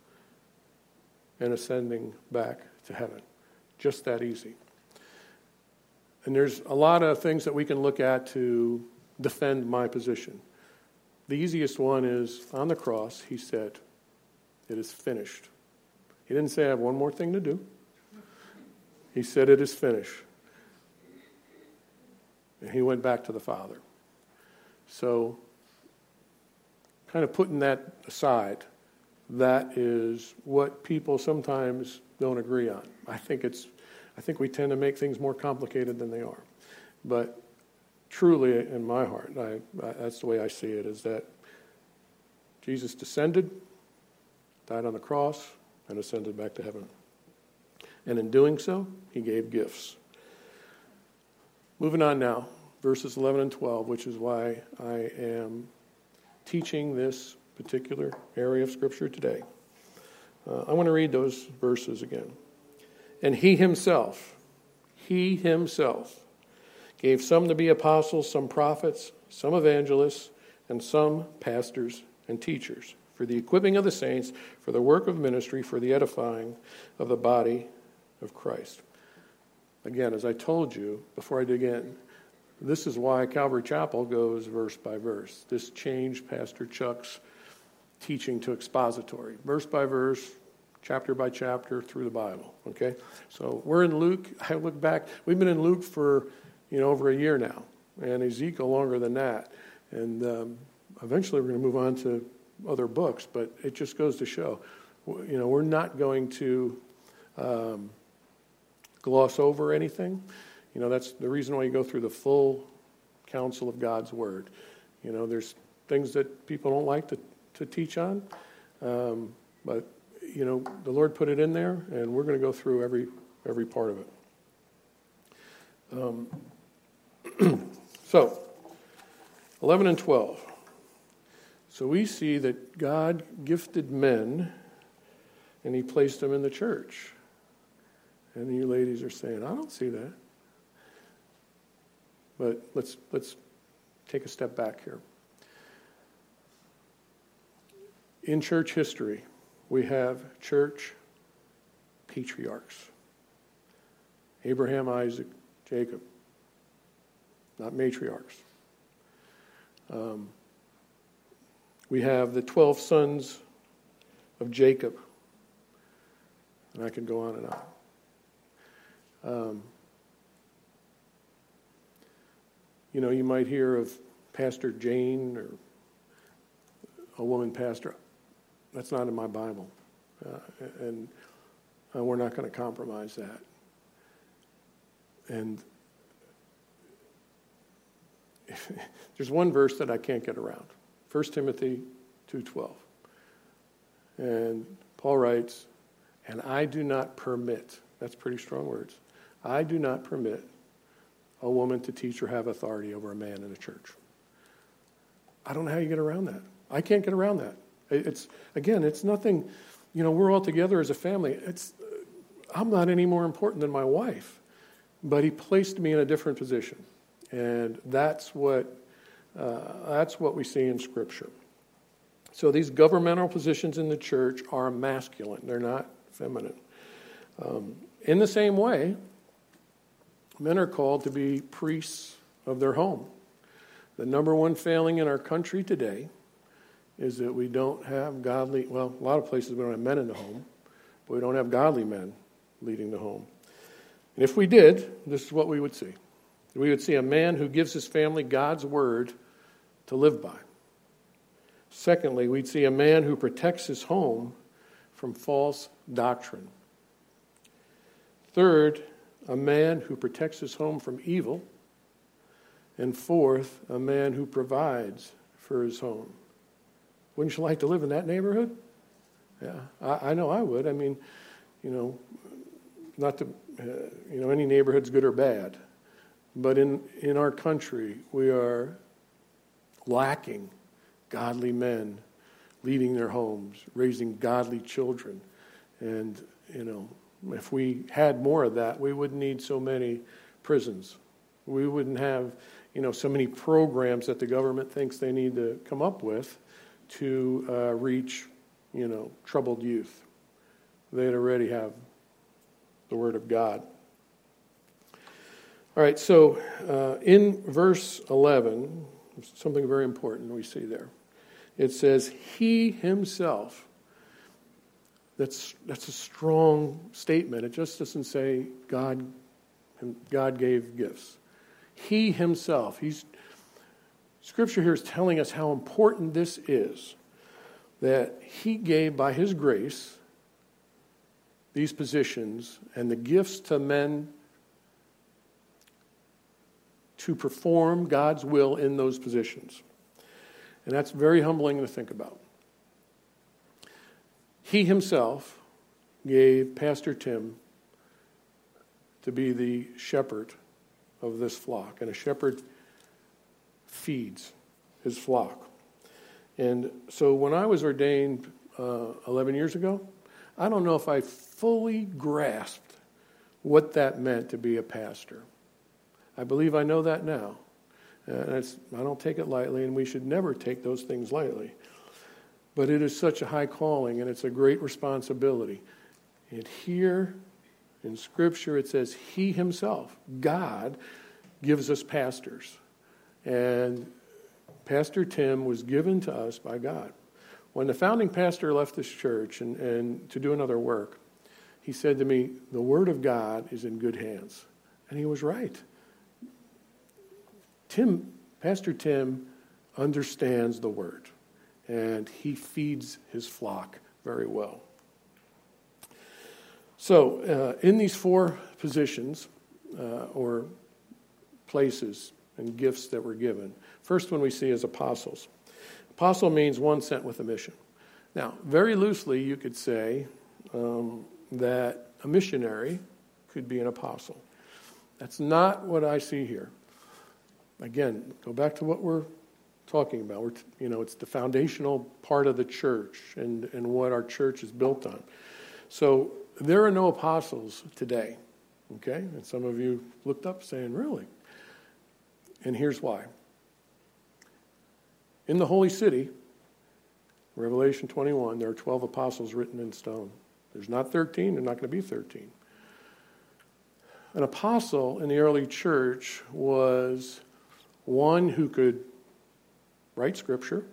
and ascending back to heaven. Just that easy. And there's a lot of things that we can look at to defend my position. The easiest one is on the cross, he said, It is finished. He didn't say, I have one more thing to do. He said, It is finished. And he went back to the Father. So, kind of putting that aside, that is what people sometimes don't agree on. I think it's I think we tend to make things more complicated than they are. But truly in my heart, I, I, that's the way I see it is that Jesus descended, died on the cross, and ascended back to heaven. And in doing so, he gave gifts. Moving on now, verses 11 and 12, which is why I am teaching this particular area of Scripture today. Uh, I want to read those verses again. And he himself, he himself, gave some to be apostles, some prophets, some evangelists, and some pastors and teachers for the equipping of the saints, for the work of ministry, for the edifying of the body of Christ. Again, as I told you before I dig in, this is why Calvary Chapel goes verse by verse. This changed Pastor Chuck's teaching to expository, verse by verse, chapter by chapter through the Bible. Okay? So we're in Luke. I look back, we've been in Luke for, you know, over a year now, and Ezekiel longer than that. And um, eventually we're going to move on to other books, but it just goes to show, you know, we're not going to um, gloss over anything. You know, that's the reason why you go through the full counsel of God's Word. You know, there's things that people don't like to to teach on. Um, but, you know, the Lord put it in there, and we're going to go through every, every part of it. Um, so, 11 and 12. So we see that God gifted men and he placed them in the church. And you ladies are saying, I don't see that. But let's, let's take a step back here. In church history, we have church patriarchs Abraham, Isaac, Jacob, not matriarchs. Um, we have the 12 sons of Jacob, and I can go on and on. Um, you know, you might hear of Pastor Jane or a woman pastor. That's not in my Bible. Uh, and uh, we're not going to compromise that. And there's one verse that I can't get around. 1 Timothy 2:12. And Paul writes, "And I do not permit." That's pretty strong words. I do not permit a woman to teach or have authority over a man in a church. I don't know how you get around that. I can't get around that. It's again, it's nothing. You know, we're all together as a family. It's I'm not any more important than my wife, but he placed me in a different position, and that's what uh, that's what we see in Scripture. So these governmental positions in the church are masculine; they're not feminine. Um, in the same way, men are called to be priests of their home. The number one failing in our country today is that we don't have godly, well, a lot of places we don't have men in the home, but we don't have godly men leading the home. And if we did, this is what we would see. We would see a man who gives his family God's word to live by. Secondly, we'd see a man who protects his home from false doctrine. Third, a man who protects his home from evil. And fourth, a man who provides for his home. Wouldn't you like to live in that neighborhood? Yeah, I, I know I would. I mean, you know, not to, uh, you know, any neighborhood's good or bad, but in, in our country, we are lacking godly men leading their homes, raising godly children. And, you know, if we had more of that, we wouldn't need so many prisons. We wouldn't have, you know, so many programs that the government thinks they need to come up with to uh, reach, you know, troubled youth. They'd already have the Word of God. All right, so uh, in verse 11, something very important we see there. It says, He Himself. That's, that's a strong statement. It just doesn't say God, God gave gifts. He Himself. He's, Scripture here is telling us how important this is that He gave by His grace these positions and the gifts to men to perform God's will in those positions. And that's very humbling to think about. He himself gave Pastor Tim to be the shepherd of this flock, and a shepherd feeds his flock. And so when I was ordained uh, 11 years ago, I don't know if I fully grasped what that meant to be a pastor. I believe I know that now. And I don't take it lightly, and we should never take those things lightly. But it is such a high calling, and it's a great responsibility. And here in Scripture, it says, He Himself, God, gives us pastors. And Pastor Tim was given to us by God. When the founding pastor left this church and, and to do another work, he said to me, The Word of God is in good hands. And he was right. Tim, Pastor Tim understands the Word, and he feeds his flock very well. So, uh, in these four positions uh, or places and gifts that were given, first one we see is apostles. Apostle means one sent with a mission. Now, very loosely, you could say um, that a missionary could be an apostle. That's not what I see here. Again, go back to what we're talking about. We're, you know, it's the foundational part of the church and, and what our church is built on. So there are no apostles today. Okay? And some of you looked up saying, Really? And here's why. In the holy city, Revelation 21, there are 12 apostles written in stone. There's not 13, there's not going to be 13. An apostle in the early church was one who could write scripture.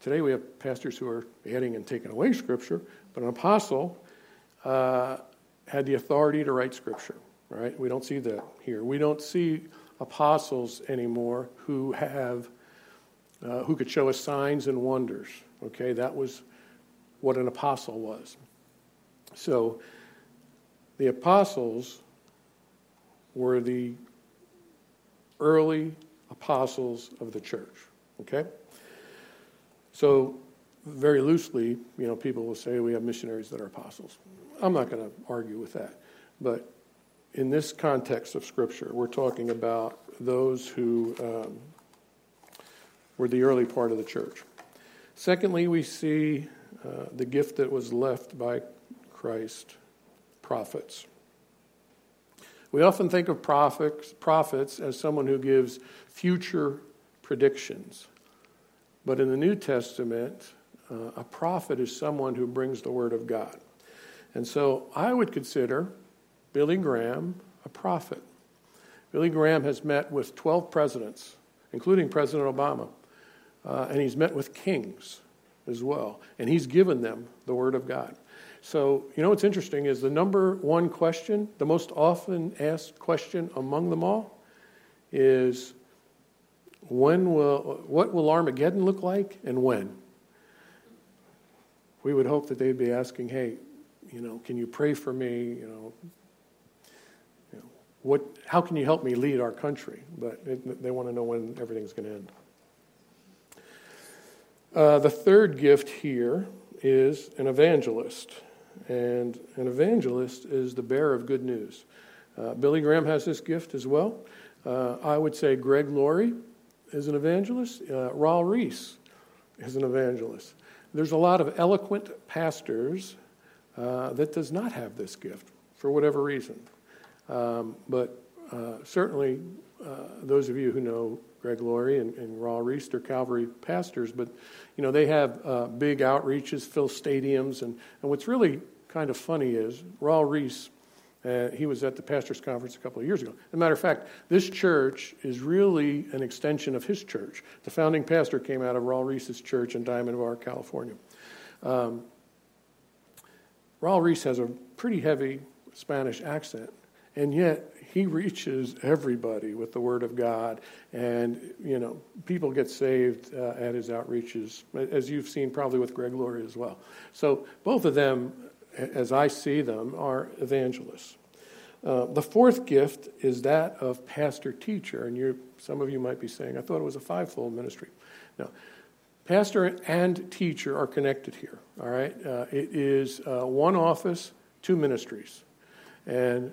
Today we have pastors who are adding and taking away scripture, but an apostle uh, had the authority to write scripture. Right? We don't see that here. We don't see apostles anymore who have uh, who could show us signs and wonders. Okay, that was what an apostle was. So the apostles were the early apostles of the church. Okay? So, very loosely, you know, people will say we have missionaries that are apostles. I'm not going to argue with that. But in this context of Scripture, we're talking about those who um, were the early part of the church. Secondly, we see uh, the gift that was left by Christ prophets. We often think of prophets, prophets as someone who gives future predictions. But in the New Testament, uh, a prophet is someone who brings the Word of God. And so I would consider Billy Graham a prophet. Billy Graham has met with 12 presidents, including President Obama, uh, and he's met with kings as well, and he's given them the Word of God. So, you know what's interesting is the number one question, the most often asked question among them all, is when will, what will Armageddon look like and when? We would hope that they'd be asking, hey, you know, can you pray for me? You know, you know what, how can you help me lead our country? But it, they want to know when everything's going to end. Uh, the third gift here is an evangelist. And an evangelist is the bearer of good news. Uh, Billy Graham has this gift as well. Uh, I would say Greg Laurie is an evangelist. Uh, Raul Ries is an evangelist. There's a lot of eloquent pastors uh, that does not have this gift for whatever reason. Um, but uh, certainly, uh, those of you who know Greg Laurie and, and Raul Ries are Calvary pastors, but you know they have uh, big outreaches, fill stadiums, and, and what's really kind of funny is Raul Ries uh, he was at the pastors' conference a couple of years ago. As a matter of fact, this church is really an extension of his church. The founding pastor came out of Raul Ries's church in Diamond Bar, California. Um, Raul Reese has a pretty heavy Spanish accent, and yet he reaches everybody with the Word of God, and you know people get saved uh, at his outreaches, as you've seen probably with Greg Laurie as well. So both of them as I see them, are evangelists. Uh, the fourth gift is that of pastor teacher. And you, some of you might be saying, I thought it was a fivefold ministry. No. Pastor and teacher are connected here, all right? Uh, it is uh, one office, two ministries. And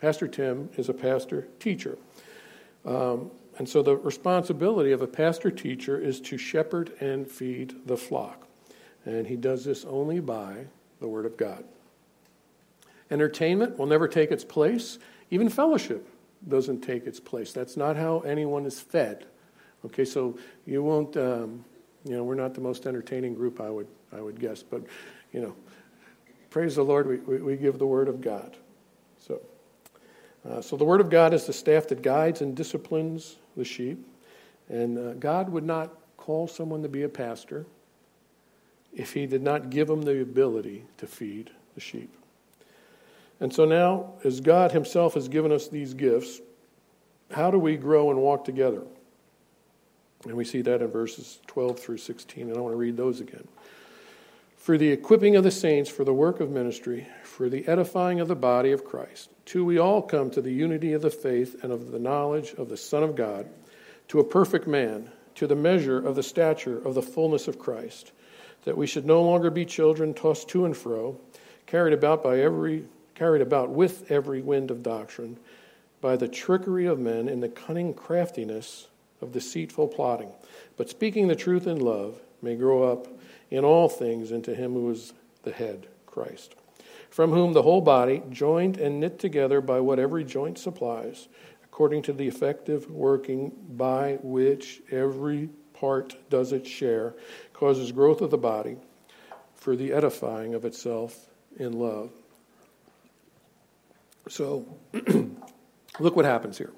Pastor Tim is a pastor teacher. Um, and so the responsibility of a pastor teacher is to shepherd and feed the flock. And he does this only by the Word of God. Entertainment will never take its place. Even fellowship doesn't take its place. That's not how anyone is fed. Okay, so you won't, um, you know, we're not the most entertaining group, I would, I would guess, but, you know, praise the Lord, we, we, we give the Word of God. So, uh, so the Word of God is the staff that guides and disciplines the sheep. And uh, God would not call someone to be a pastor if he did not give them the ability to feed the sheep. And so now, as God Himself has given us these gifts, how do we grow and walk together? And we see that in verses 12 through 16, and I want to read those again. For the equipping of the saints for the work of ministry, for the edifying of the body of Christ, till we all come to the unity of the faith and of the knowledge of the Son of God, to a perfect man, to the measure of the stature of the fullness of Christ that we should no longer be children tossed to and fro, carried about by every carried about with every wind of doctrine, by the trickery of men and the cunning craftiness of deceitful plotting, but speaking the truth in love may grow up in all things into him who is the head, Christ, from whom the whole body, joined and knit together by what every joint supplies, according to the effective working by which every part does its share, causes growth of the body for the edifying of itself in love. So, look what happens here.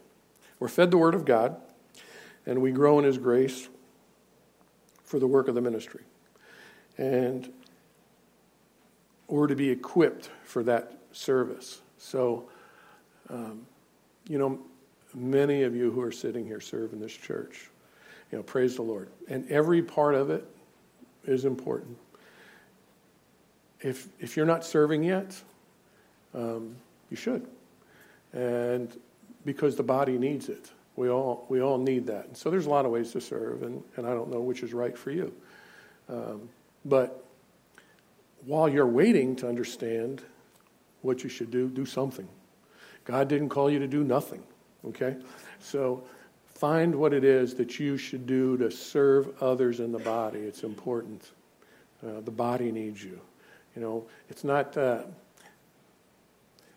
We're fed the Word of God, and we grow in His grace for the work of the ministry. And we're to be equipped for that service. So, um, you know, many of you who are sitting here serve in this church. You know, praise the Lord. And every part of it is important. If, if you're not serving yet, um, you should. And because the body needs it. We all, we all need that. So there's a lot of ways to serve, and, and I don't know which is right for you. Um, but while you're waiting to understand what you should do, do something. God didn't call you to do nothing, okay? So find what it is that you should do to serve others in the body. It's important. Uh, the body needs you. You know, it's not. Uh,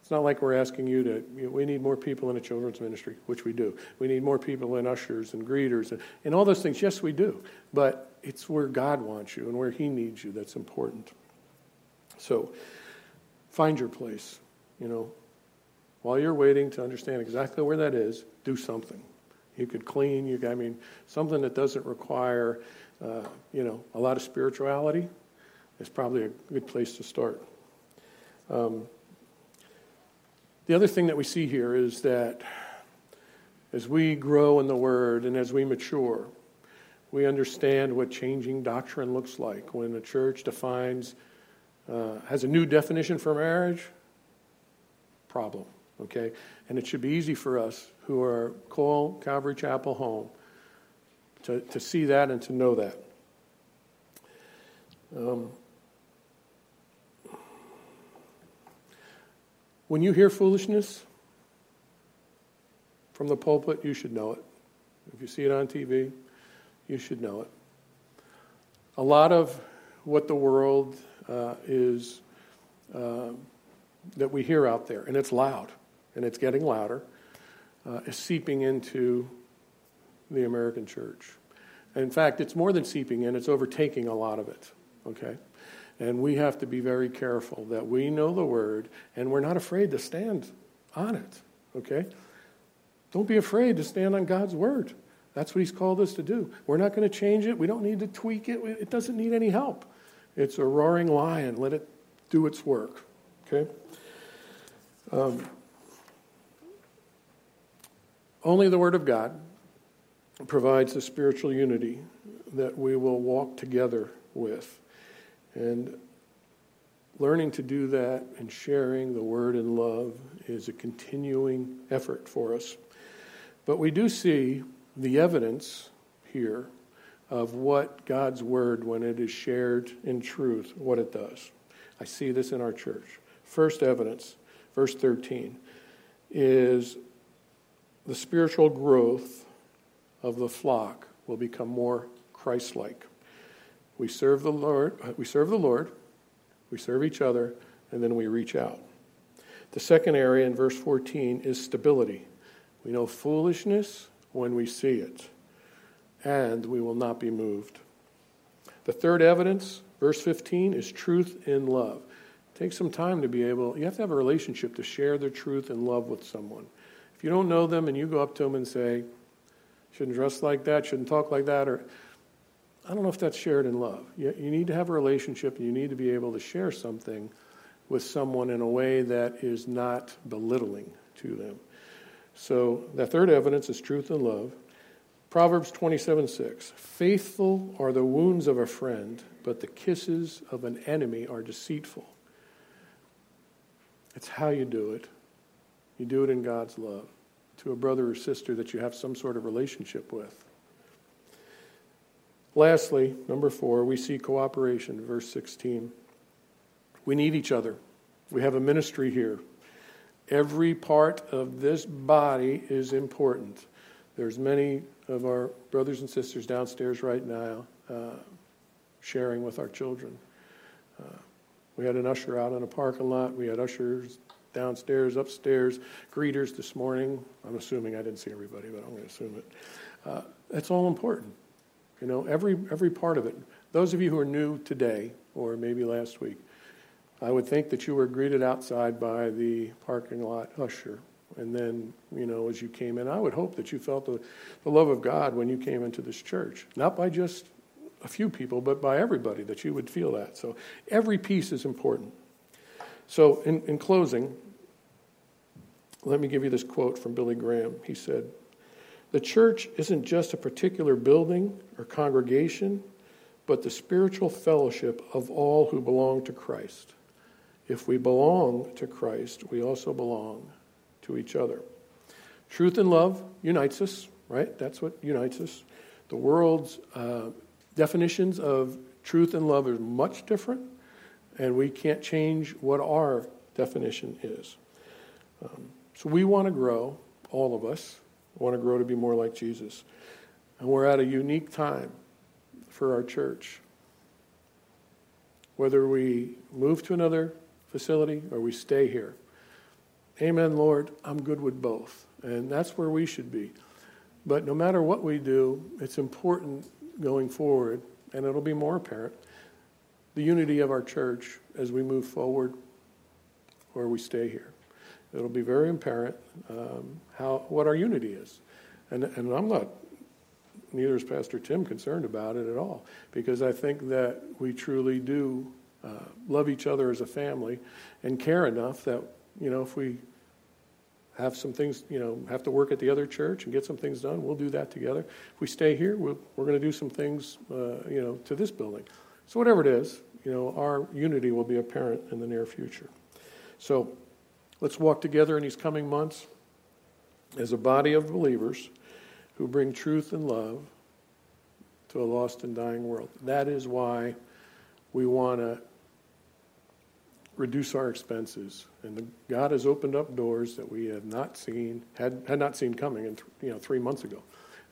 it's not like we're asking you to, you know, we need more people in a children's ministry, which we do. We need more people in ushers and greeters and, and all those things. Yes, we do. But it's where God wants you and where He needs you that's important. So find your place, you know. While you're waiting to understand exactly where that is, do something. You could clean, you I mean, something that doesn't require, uh, you know, a lot of spirituality is probably a good place to start. Um, the other thing that we see here is that as we grow in the Word and as we mature, we understand what changing doctrine looks like. When the church defines, uh, has a new definition for marriage, problem, okay? And it should be easy for us who are call Calvary Chapel home to, to see that and to know that. Um, When you hear foolishness from the pulpit, you should know it. If you see it on TV, you should know it. A lot of what the world uh, is uh, that we hear out there, and it's loud, and it's getting louder, uh, is seeping into the American church. In fact, it's more than seeping in, it's overtaking a lot of it. Okay? And we have to be very careful that we know the word and we're not afraid to stand on it. Okay? Don't be afraid to stand on God's word. That's what He's called us to do. We're not going to change it. We don't need to tweak it. It doesn't need any help. It's a roaring lion. Let it do its work. Okay? Um, only the Word of God provides the spiritual unity that we will walk together with. And learning to do that and sharing the word in love is a continuing effort for us. But we do see the evidence here of what God's word, when it is shared in truth, what it does. I see this in our church. First evidence, verse 13, is the spiritual growth of the flock will become more Christ like. We serve the Lord, uh, we serve the Lord, we serve each other, and then we reach out. The second area in verse 14 is stability. We know foolishness when we see it, and we will not be moved. The third evidence, verse 15, is truth in love. Take some time to be able, you have to have a relationship to share the truth and love with someone. If you don't know them and you go up to them and say, shouldn't dress like that, shouldn't talk like that, or I don't know if that's shared in love. You, you need to have a relationship and you need to be able to share something with someone in a way that is not belittling to them. So the third evidence is truth and love. Proverbs 27 6. Faithful are the wounds of a friend, but the kisses of an enemy are deceitful. It's how you do it. You do it in God's love to a brother or sister that you have some sort of relationship with. Lastly, number four, we see cooperation, verse 16. We need each other. We have a ministry here. Every part of this body is important. There's many of our brothers and sisters downstairs right now uh, sharing with our children. Uh, we had an usher out in a parking lot. We had ushers downstairs, upstairs, greeters this morning. I'm assuming I didn't see everybody, but I'm going to assume it. Uh, that's all important. You know, every every part of it. Those of you who are new today, or maybe last week, I would think that you were greeted outside by the parking lot usher. And then, you know, as you came in, I would hope that you felt the, the love of God when you came into this church. Not by just a few people, but by everybody, that you would feel that. So every piece is important. So, in, in closing, let me give you this quote from Billy Graham. He said, The church isn't just a particular building or congregation, but the spiritual fellowship of all who belong to Christ. If we belong to Christ, we also belong to each other. Truth and love unites us, right? That's what unites us. The world's uh, definitions of truth and love are much different, and we can't change what our definition is. Um, so we want to grow, all of us want to grow to be more like Jesus. And we're at a unique time for our church. Whether we move to another facility or we stay here. Amen, Lord, I'm good with both. And that's where we should be. But no matter what we do, it's important going forward, and it'll be more apparent, the unity of our church as we move forward or we stay here. It'll be very apparent um, how what our unity is. And, and I'm not, neither is Pastor Tim concerned about it at all, because I think that we truly do uh, love each other as a family and care enough that, you know, if we have some things, you know, have to work at the other church and get some things done, we'll do that together. If we stay here, we we are going to do some things, uh, you know, to this building. So whatever it is, you know, our unity will be apparent in the near future. So let's walk together in these coming months as a body of believers who bring truth and love to a lost and dying world. That is why we want to reduce our expenses. And the, God has opened up doors that we have not seen, had, had not seen coming, in, you know, three months ago.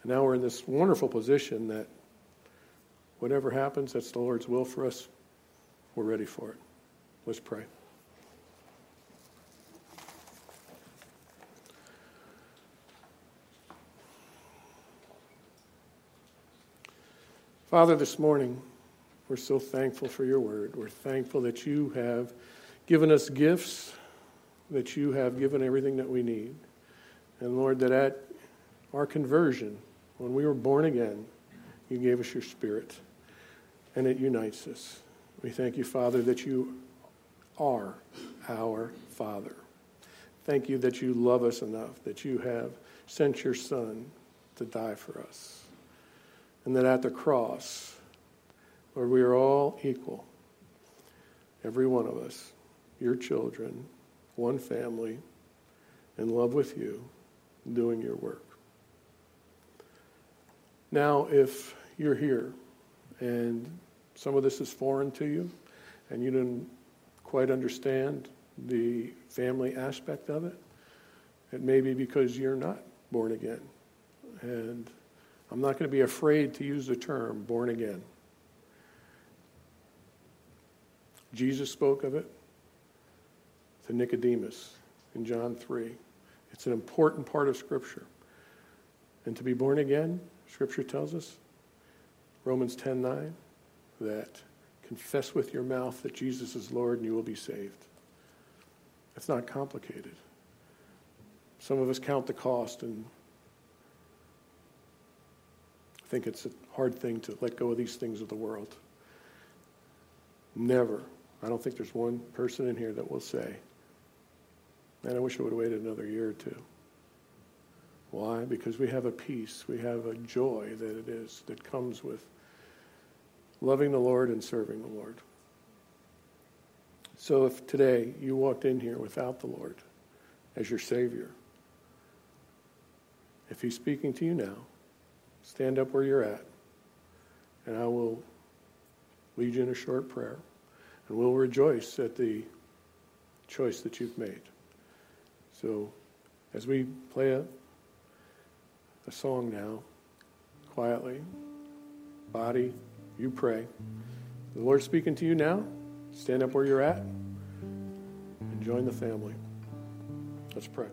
And now we're in this wonderful position that whatever happens, that's the Lord's will for us. We're ready for it. Let's pray. Father, this morning, we're so thankful for your word. We're thankful that you have given us gifts, that you have given everything that we need. And Lord, that at our conversion, when we were born again, you gave us your spirit, and it unites us. We thank you, Father, that you are our Father. Thank you that you love us enough, that you have sent your Son to die for us. And that at the cross, Lord, we are all equal. Every one of us, your children, one family, in love with you, doing your work. Now, if you're here and some of this is foreign to you and you didn't quite understand the family aspect of it, it may be because you're not born again. And I'm not going to be afraid to use the term born again. Jesus spoke of it to Nicodemus in John 3. It's an important part of Scripture. And to be born again, Scripture tells us, Romans 10 9, that confess with your mouth that Jesus is Lord and you will be saved. It's not complicated. Some of us count the cost and think it's a hard thing to let go of these things of the world. Never I don't think there's one person in here that will say, man, I wish I would have waited another year or two. Why? Because we have a peace, we have a joy that it is that comes with loving the Lord and serving the Lord. So if today you walked in here without the Lord as your Savior, if He's speaking to you now, stand up where you're at, and I will lead you in a short prayer. And we'll rejoice at the choice that you've made. So, as we play a, a song now, quietly. Body, you pray. The Lord's speaking to you now. Stand up where you're at and join the family. Let's pray.